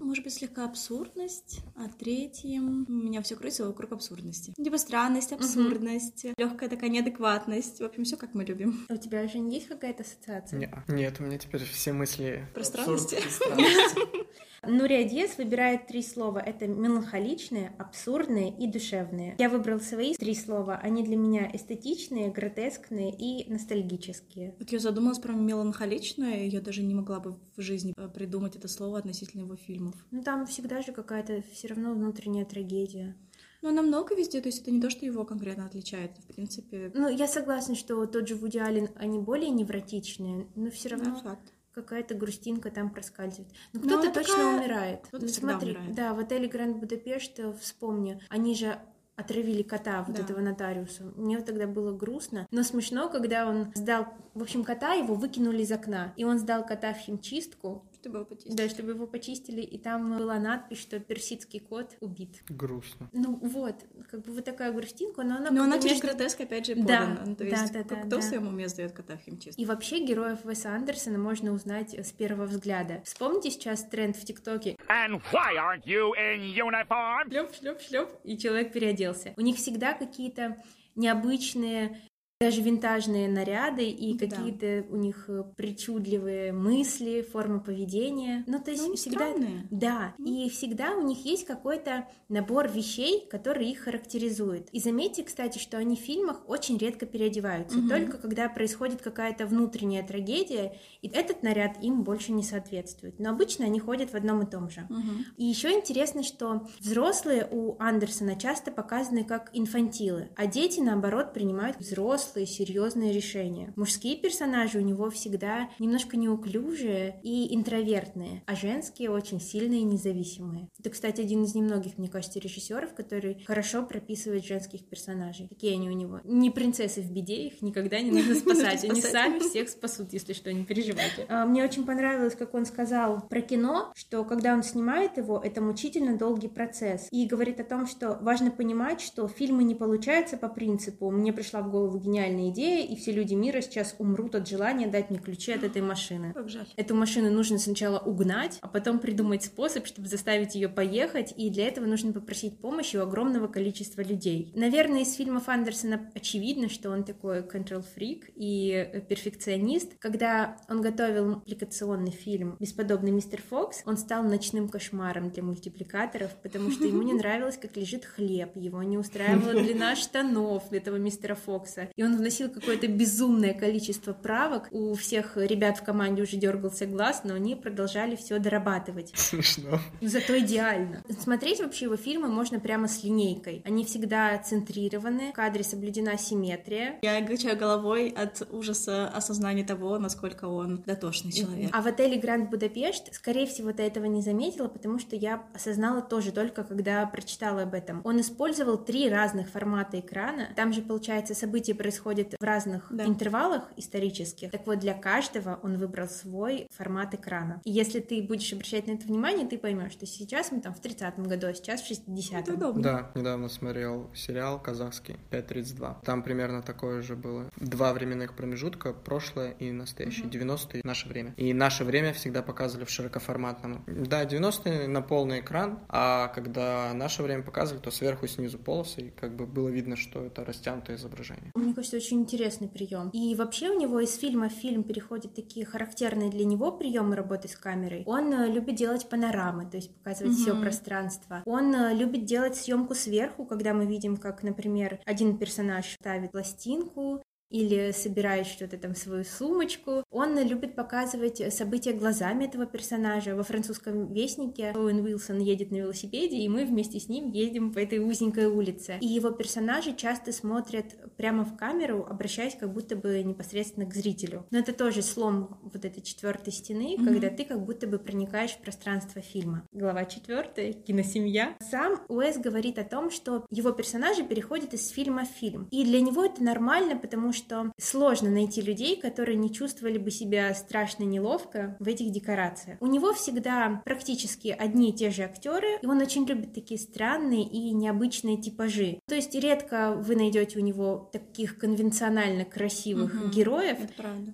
Может быть, слегка абсурдность, а третьим у меня все крутится вокруг абсурдности. Типа странность, абсурдность, легкая такая неадекватность. В общем, все как мы любим. А у тебя же есть какая-то ассоциация? Не- Нет, у меня теперь все мысли... Про странности? Диас выбирает три слова. Это меланхоличные, абсурдные и душевные. Я выбрал свои три слова. Они для меня эстетичные, гротескные и ностальгические. Вот я задумалась про меланхоличное, я даже не могла бы в жизни э, придумать это слово относительно его фильмов. Ну там всегда же какая-то все равно внутренняя трагедия. Но она много везде, то есть это не то, что его конкретно отличает, в принципе. Ну, я согласна, что тот же Вуди Аллен, они более невротичные, но все равно... Да, факт. Какая-то грустинка там проскальзывает. Но Ну, кто-то она точно такая- умирает. Кто-то Ну, смотри, умирает. да, в отеле Гранд Будапешт, э, вспомни, они же отравили кота, вот Да. этого нотариуса. Мне тогда было грустно. Но смешно, когда он сдал... В общем, кота его выкинули из окна. И он сдал кота в химчистку, Чтобы его почистить. да, чтобы его почистили. И там была надпись, что персидский кот убит. Грустно. Ну вот, как бы вот такая грустинка, но она... Но она через между- гротеск, опять же, Да, подана. Ну, то да, есть, да, кто да, в да. своем уме сдает кота в химчистку? И вообще героев Уэса Андерсона можно узнать с первого взгляда. Вспомните сейчас тренд в ТикТоке And why aren't you in uniform? шлеп, шлеп, шлеп, и человек переоделся. У них всегда какие-то необычные даже винтажные наряды и Да. какие-то у них э, причудливые мысли, формы поведения. Ну, то есть Ну, всегда... странные. Да, и всегда у них есть какой-то набор вещей, которые их характеризуют. И заметьте, кстати, что они в фильмах очень редко переодеваются, Мгм. только когда происходит какая-то внутренняя трагедия, и этот наряд им больше не соответствует. Но обычно они ходят в одном и том же. Мгм. И еще интересно, что взрослые у Андерсона часто показаны как инфантилы, а дети, наоборот, принимают взрослые, серьезные решения. Мужские персонажи у него всегда немножко неуклюжие и интровертные, а женские очень сильные и независимые. Это, кстати, один из немногих, мне кажется, режиссеров, который хорошо прописывает женских персонажей. Какие они у него? Не принцессы в беде, их никогда не нужно спасать. Они сами всех спасут, если что, не переживайте. А, Мне очень понравилось, как он сказал про кино, что когда он снимает его, это мучительно долгий процесс. И говорит о том, что важно понимать, что фильмы не получаются по принципу «мне пришла в голову гениальная идея, и все люди мира сейчас умрут от желания дать мне ключи от этой машины». Как жаль. Эту машину нужно сначала угнать, а потом придумать способ, чтобы заставить ее поехать, и для этого нужно попросить помощи у огромного количества людей. Наверное, из фильмов Андерсона очевидно, что он такой control-фрик и э, перфекционист. Когда он готовил мультипликационный фильм «Бесподобный мистер Фокс», он стал ночным кошмаром для мультипликаторов, потому что ему не нравилось, как лежит хлеб, его не устраивала длина штанов этого мистера Фокса, и он вносил какое-то безумное количество правок. У всех ребят в команде уже дергался глаз, но они продолжали все дорабатывать. Смешно. Но Зато идеально. Смотреть вообще его фильмы можно прямо с линейкой. Они всегда центрированы, в кадре соблюдена симметрия. Я качаю головой от ужаса осознания того, насколько он дотошный человек. А в отеле Гранд Будапешт, скорее всего, ты этого не заметила, потому что я осознала тоже только когда прочитала об этом. Он использовал три разных формата экрана. Там же, получается, события происходят в разных Да. интервалах исторических. Так вот, для каждого он выбрал свой формат экрана. И если ты будешь обращать на это внимание, ты поймешь, что сейчас мы там в 30-м году, а сейчас в 60-м. Это удобно. Да, недавно смотрел сериал казахский 5.32. Там примерно такое же было. Два временных промежутка, прошлое и настоящее. 90-е и наше время. И наше время всегда показывали в широкоформатном. Да, 90-е на полный экран, а когда наше время показывали, то сверху и снизу полосы, и как бы было видно, что это растянутое изображение. Мне кажется, очень интересный прием. И вообще у него из фильма в фильм переходят такие характерные для него приемы работы с камерой. Он э, любит делать панорамы, то есть показывать все Мгм. пространство. Он э, любит делать съемку сверху, когда мы видим, как, например, один персонаж ставит пластинку, или собирает что-то там в свою сумочку. Он любит показывать события глазами этого персонажа. Во французском вестнике Оуэн Уилсон едет на велосипеде, и мы вместе с ним ездим по этой узенькой улице. И его персонажи часто смотрят прямо в камеру, обращаясь как будто бы непосредственно к зрителю. Но это тоже слом вот этой четвертой стены, Мгм. когда ты как будто бы проникаешь в пространство фильма. Глава четвертая. Киносемья. Сам Уэс говорит о том, что его персонажи переходят из фильма в фильм. И для него это нормально, потому что сложно найти людей, которые не чувствовали бы себя страшно неловко в этих декорациях. У него всегда практически одни и те же актеры, и он очень любит такие странные и необычные типажи. То есть редко вы найдете у него таких конвенционально красивых Мгм. героев,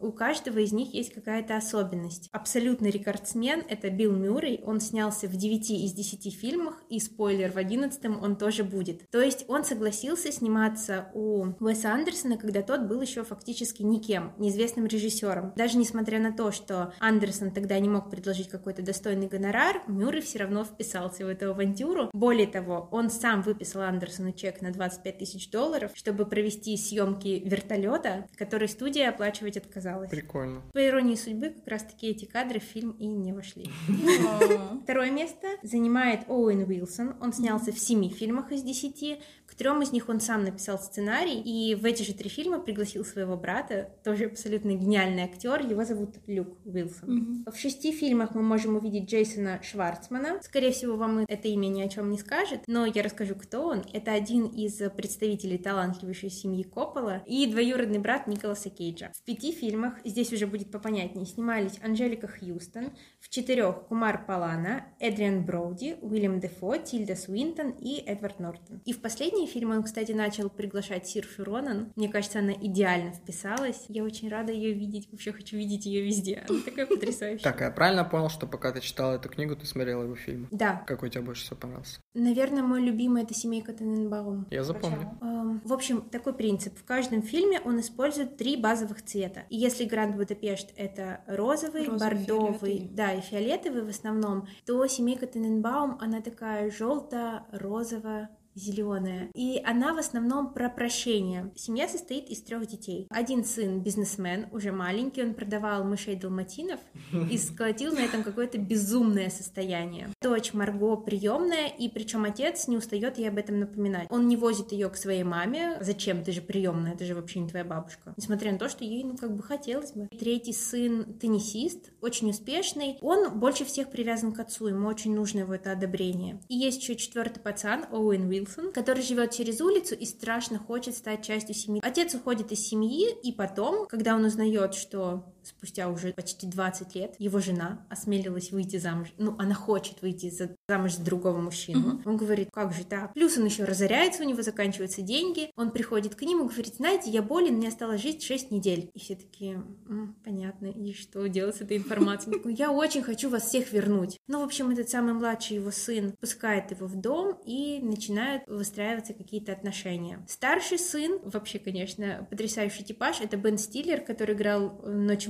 у каждого из них есть какая-то особенность. Абсолютный рекордсмен — это Билл Мюррей. Он снялся в 9 из 10 фильмах, и спойлер, в 11 он тоже будет. То есть он согласился сниматься у Уэса Андерсона, когда тот был был еще фактически никем, неизвестным режиссером. Даже несмотря на то, что Андерсон тогда не мог предложить какой-то достойный гонорар, Мюррей все равно вписался в эту авантюру. Более того, он сам выписал Андерсону чек на 25 тысяч долларов, чтобы провести съемки вертолета, который студия оплачивать отказалась. Прикольно. По иронии судьбы, как раз-таки эти кадры в фильм и не вошли. Второе место занимает Оуэн Уилсон. Он снялся в семи фильмах из десяти. Трем из них он сам написал сценарий, и в эти же три фильма пригласил своего брата, тоже абсолютно гениальный актер. Его зовут Люк Уилсон. В шести фильмах мы можем увидеть Джейсона Шварцмана. Скорее всего, вам это имя ни о чем не скажет, но я расскажу, кто он. Это один из представителей талантливейшей семьи Коппола и двоюродный брат Николаса Кейджа. В пяти фильмах, здесь уже будет попонятнее, снимались Анжелика Хьюстон, в четырех Кумар Палана, Эдриан Броуди, Уильям Дефо, Тильда Суинтон и Эдвард Нортон. И в последние фильмы он, кстати, начал приглашать Сирфи Ронан. Мне кажется, она идеально вписалась. Я очень рада ее видеть. Вообще хочу видеть ее везде. Она такая потрясающая. Так, я правильно понял, что пока ты читала эту книгу, ты смотрела его фильмы? Да. Какой тебе больше всего понравился? Наверное, мой любимый это «Семейка Тененбаум». Я запомню. Эм, В общем, такой принцип. В каждом фильме он использует три базовых цвета. И если Гранд Будапешт — это розовый, Розовый, бордовый, фиолетовый. да, и фиолетовый в основном, то семейка Тененбаум, она такая желто-розово зеленая. И она в основном про прощение. Семья состоит из трех детей. Один сын бизнесмен, уже маленький, он продавал мышей далматинов и сколотил на этом какое-то безумное состояние. Дочь Марго приемная, и причем отец не устает ей об этом напоминать. Он не возит ее к своей маме. Зачем? Ты же приемная, это же вообще не твоя бабушка. Несмотря на то, что ей, ну, как бы хотелось бы. Третий сын теннисист, очень успешный. Он больше всех привязан к отцу, ему очень нужно его это одобрение. И есть еще четвертый пацан, Оуэн Уилсон, который живет через улицу и страшно хочет стать частью семьи. Отец уходит из семьи, и потом, когда он узнает, что спустя уже почти 20 лет его жена осмелилась выйти замуж. Ну, она хочет выйти за, замуж за другого мужчину. Он говорит, как же так? Плюс он еще разоряется, у него заканчиваются деньги. Он приходит к ним и говорит, знаете, я болен, мне осталось жить 6 недель. И все такие, «М, понятно, и что делать с этой информацией? Такой, я очень хочу вас всех вернуть. Ну, в общем, этот самый младший его сын пускает его в дом и начинают выстраиваться какие-то отношения. Старший сын, вообще, конечно, потрясающий типаж, это Бен Стиллер, который играл в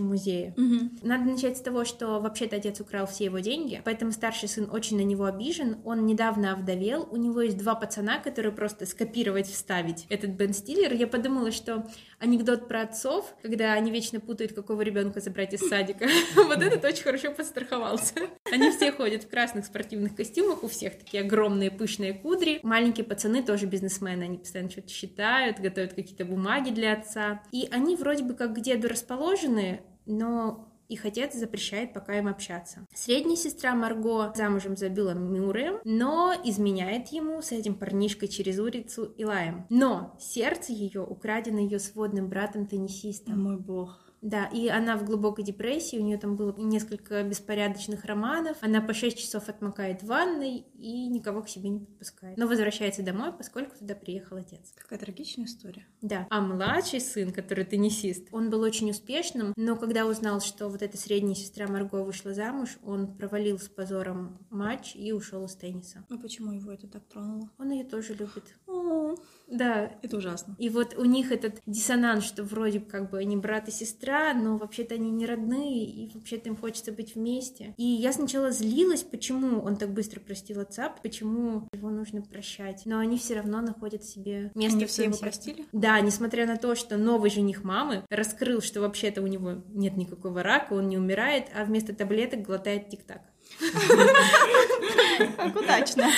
«Ночи в музее». Надо начать с того, что вообще-то отец украл все его деньги, поэтому старший сын очень на него обижен. Он недавно овдовел, у него есть два пацана, которые просто скопировать, вставить. Этот Бен Стиллер, я подумала, что анекдот про отцов, когда они вечно путают, какого ребенка забрать из садика, вот этот очень хорошо подстраховался. Они все ходят в красных спортивных костюмах, у всех такие огромные пышные кудри. Маленькие пацаны тоже бизнесмены, они постоянно что-то считают, готовят какие-то бумаги для отца. И они вроде бы как к деду расположены, но их отец запрещает пока им общаться. Средняя сестра Марго замужем за Биллом Мюрреем, но изменяет ему с этим парнишкой через улицу Илаем. Но сердце ее украдено ее сводным братом-теннисистом. Мой бог. Да, и она в глубокой депрессии, у нее там было несколько беспорядочных романов, она по 6 часов отмокает в ванной и никого к себе не подпускает. Но возвращается домой, поскольку туда приехал отец. Какая трагичная история. Да. А младший сын, который теннисист, он был очень успешным, но когда узнал, что вот эта средняя сестра Марго вышла замуж, он провалил с позором матч и ушел из тенниса. Ну почему его это так тронуло? Он ее тоже любит. О, Да, это ужасно. и вот у них этот диссонанс, что вроде как бы они брат и сестра, но вообще-то они не родные, и вообще-то им хочется быть вместе. И я сначала злилась, почему он так быстро простил отца, почему его нужно прощать. Но они все равно находят себе место Они в все своем его сердце. простили? Да, несмотря на то, что новый жених мамы раскрыл, что вообще-то у него нет никакого рака, он не умирает, а вместо таблеток глотает тик-так. Как удачно.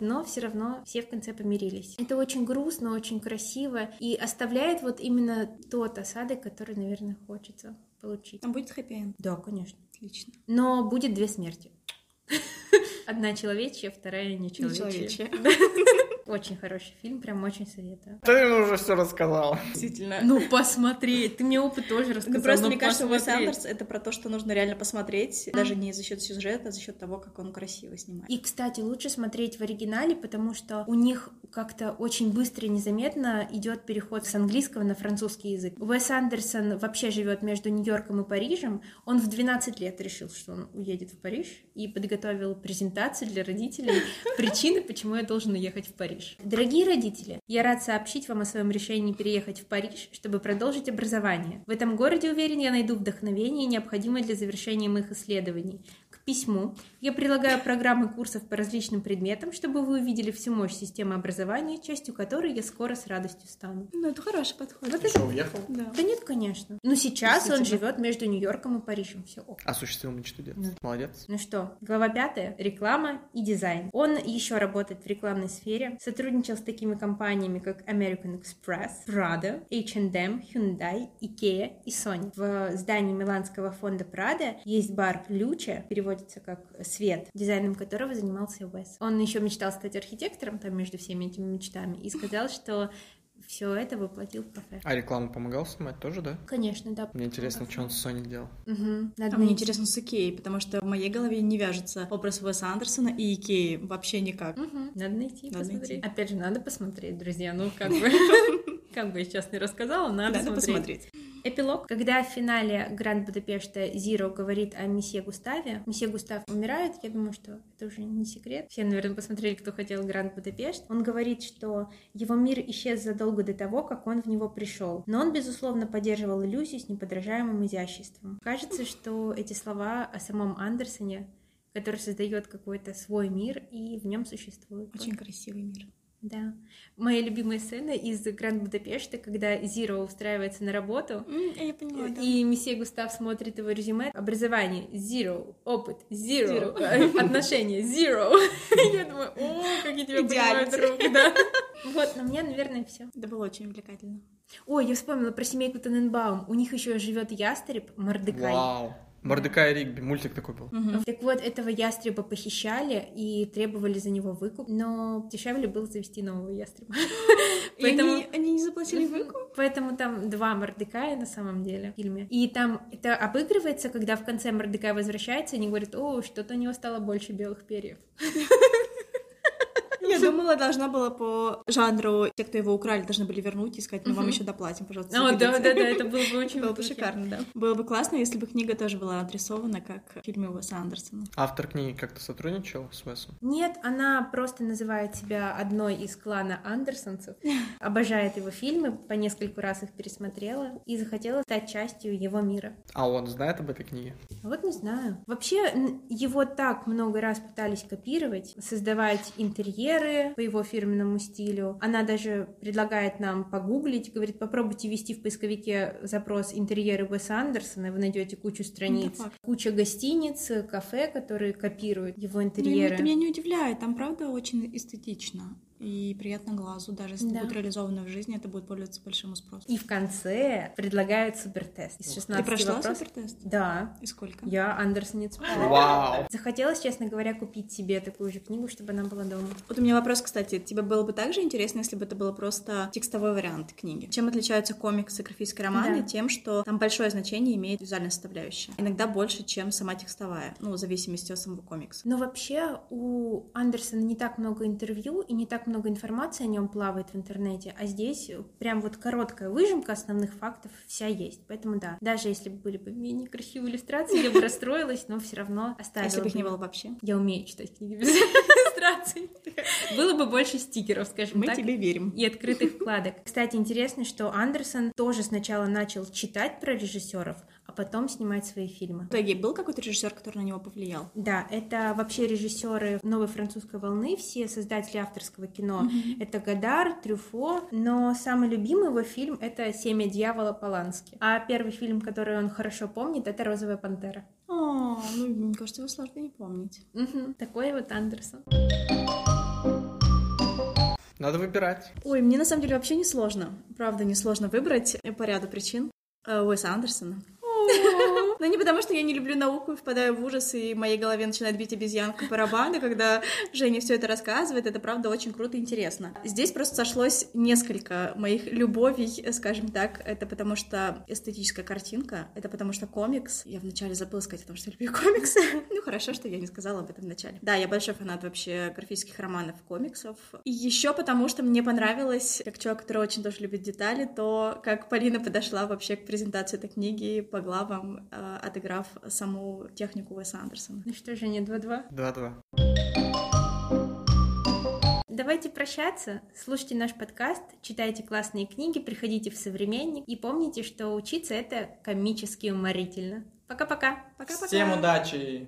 но все равно все в конце помирились. Это очень грустно, очень красиво и оставляет вот именно тот осадок, который, наверное, хочется получить. Там будет хэппи Да, конечно. Отлично. Но будет две смерти. Одна человечья, вторая нечеловечья. Нечеловечья. Очень хороший фильм, прям очень советую. Ты уже все рассказала. Действительно. Ну, посмотри, ты мне опыт тоже рассказал. Ну, просто мне кажется, Уэс. Андерс это про то, что нужно реально посмотреть, даже не за счет сюжета, а за счет того, как он красиво снимает. И, кстати, лучше смотреть в оригинале, потому что у них как-то очень быстро и незаметно идет переход с английского на французский язык. Уэс Андерсон вообще живет между Нью-Йорком и Парижем. Он в 12 лет решил, что он уедет в Париж и подготовил презентацию для родителей причины, почему я должен уехать в Париж. Париж. Дорогие родители, я рад сообщить вам о своем решении переехать в Париж, чтобы продолжить образование. В этом городе, уверен, я найду вдохновение, необходимое для завершения моих исследований письму. Я прилагаю программы курсов по различным предметам, чтобы вы увидели всю мощь системы образования, частью которой я скоро с радостью стану. Ну, это хороший подход. Вот Ты это... что, уехал? Да. Да нет, конечно. Но сейчас он живет между Нью-Йорком и Парижем. Все ок. Осуществил мечту детства. Да. Молодец. Ну что, глава пятая. Реклама и дизайн. Он еще работает в рекламной сфере, сотрудничал с такими компаниями, как American Express, Prada, H&M, Hyundai, Ikea и Sony. В здании Миланского фонда Prada есть бар Люча, переводится как «свет», дизайном которого занимался Уэс. Он еще мечтал стать архитектором там между всеми этими мечтами и сказал, что все это воплотил в кафе. А рекламу помогал снимать тоже, да? Конечно, да. Мне интересно, что он с Sony делал. Мгм. Надо А мне интересно с Икеей, потому что в моей голове не вяжется образ Уэса Андерсона и Икеи вообще никак. Мгм. Надо найти, Надо посмотреть. найти. Опять же, надо посмотреть, друзья. Ну, как бы, как бы я сейчас не рассказала, надо, Надо смотреть. посмотреть. Эпилог. Когда в финале Гранд Будапешта Зиро говорит о месье Густаве, месье Густав умирает, я думаю, что это уже не секрет. Все, наверное, посмотрели, кто хотел Гранд Будапешт. Он говорит, что его мир исчез задолго до того, как он в него пришел. Но он, безусловно, поддерживал иллюзию с неподражаемым изяществом. Кажется, что эти слова о самом Андерсоне который создает какой-то свой мир и в нем существует. Очень красивый мир. Да. Моя любимая сцена из Гранд Будапешта, когда Зиро устраивается на работу, Я поняла, и месье Густав смотрит его резюме. Образование — zero, опыт — zero, Zero. отношения — zero. Я думаю, о, как я тебя понимаю, друг, да. Вот, на мне, наверное, все. Это было очень увлекательно. Ой, я вспомнила про семейку Тененбаум. У них еще живет ястреб Мордекай. Вау. Мордекай и Ригби, мультик такой был. Так вот, этого ястреба похищали и требовали за него выкуп, но дешевле было завести нового ястреба. И Поэтому... они, они не заплатили выкуп? Поэтому там два Мордекая на самом деле в фильме. И там это обыгрывается, когда в конце Мордекай возвращается, и они говорят, о, что-то у него стало больше белых перьев. Я думала, должна была по жанру, те, кто его украли, должны были вернуть и сказать, мы вам еще доплатим, пожалуйста. О, да, заберите». да, да, это было бы очень Было бы шикарно, да. Было бы классно, если бы книга тоже была адресована, как в фильме Уэса Андерсона. Автор книги как-то сотрудничал с Уэсом? Нет, она просто называет себя одной из клана Андерсонцев, обожает его фильмы, по нескольку раз их пересмотрела и захотела стать частью его мира. А он знает об этой книге? Вот не знаю. Вообще, его так много раз пытались копировать, создавать интерьеры по его фирменному стилю. Она даже предлагает нам погуглить, говорит, попробуйте ввести в поисковике запрос интерьеры Уэса Андерсона, и вы найдете кучу страниц, факт. куча гостиниц, кафе, которые копируют его Ну, интерьеры. это меня не удивляет, там правда очень эстетично и приятно глазу, даже если Да. будет реализовано в жизни, это будет пользоваться большим спросом. И в конце предлагают супертест из 16 Ты прошла вопросов. супертест? Да, И сколько? я Андерсонец. Вау! Захотелось, честно говоря, купить себе такую же книгу, чтобы она была дома. Вот у меня вопрос, кстати, тебе было бы также интересно, если бы это было просто текстовой вариант книги? Чем отличаются комиксы и графические романы? Да. Тем, что там большое значение имеет визуальная составляющая. Иногда больше, чем сама текстовая, ну, в зависимости от самого комикса. Но вообще у Андерсона не так много интервью и не так много информации о нем плавает в интернете, а здесь прям вот короткая выжимка основных фактов вся есть. Поэтому да, даже если бы были бы менее красивые иллюстрации, я бы расстроилась, но все равно оставила если бы их не бы. было вообще? Я умею читать книги без иллюстраций. Было бы больше стикеров, скажем Мы так. тебе верим. и открытых вкладок. Кстати, интересно, что Андерсон тоже сначала начал читать про режиссеров, а потом снимать свои фильмы. В итоге был какой-то режиссер, который на него повлиял? Да, это вообще режиссеры новой французской волны, все создатели авторского кино. Это Гадар, Трюфо, но самый любимый его фильм — это «Семя дьявола» Полански. А первый фильм, который он хорошо помнит, это «Розовая пантера». О, ну, мне кажется, его сложно не помнить. Мгм, Такой вот Андерсон. Надо выбирать. Ой, мне на самом деле вообще не сложно. Правда, не сложно выбрать по ряду причин. Э, Уэса Андерсона. Но не потому, что я не люблю науку впадаю в ужас, и в моей голове начинает бить обезьянка барабаны, когда Женя все это рассказывает. Это, правда, очень круто и интересно. Здесь просто сошлось несколько моих любовей, скажем так. Это потому, что эстетическая картинка, это потому, что комикс. Я вначале забыла сказать о том, что я люблю комиксы. Ну, хорошо, что я не сказала об этом вначале. Да, я большой фанат вообще графических романов, комиксов. И еще потому, что мне понравилось, как человек, который очень тоже любит детали, то, как Полина подошла вообще к презентации этой книги по главам, э, отыграв саму технику Уэса Андерсона. Ну что же, не 2-2? 2-2. давайте прощаться. Слушайте наш подкаст, читайте классные книги, приходите в современник и помните, что учиться это комически уморительно. Пока-пока. Пока-пока. Всем удачи!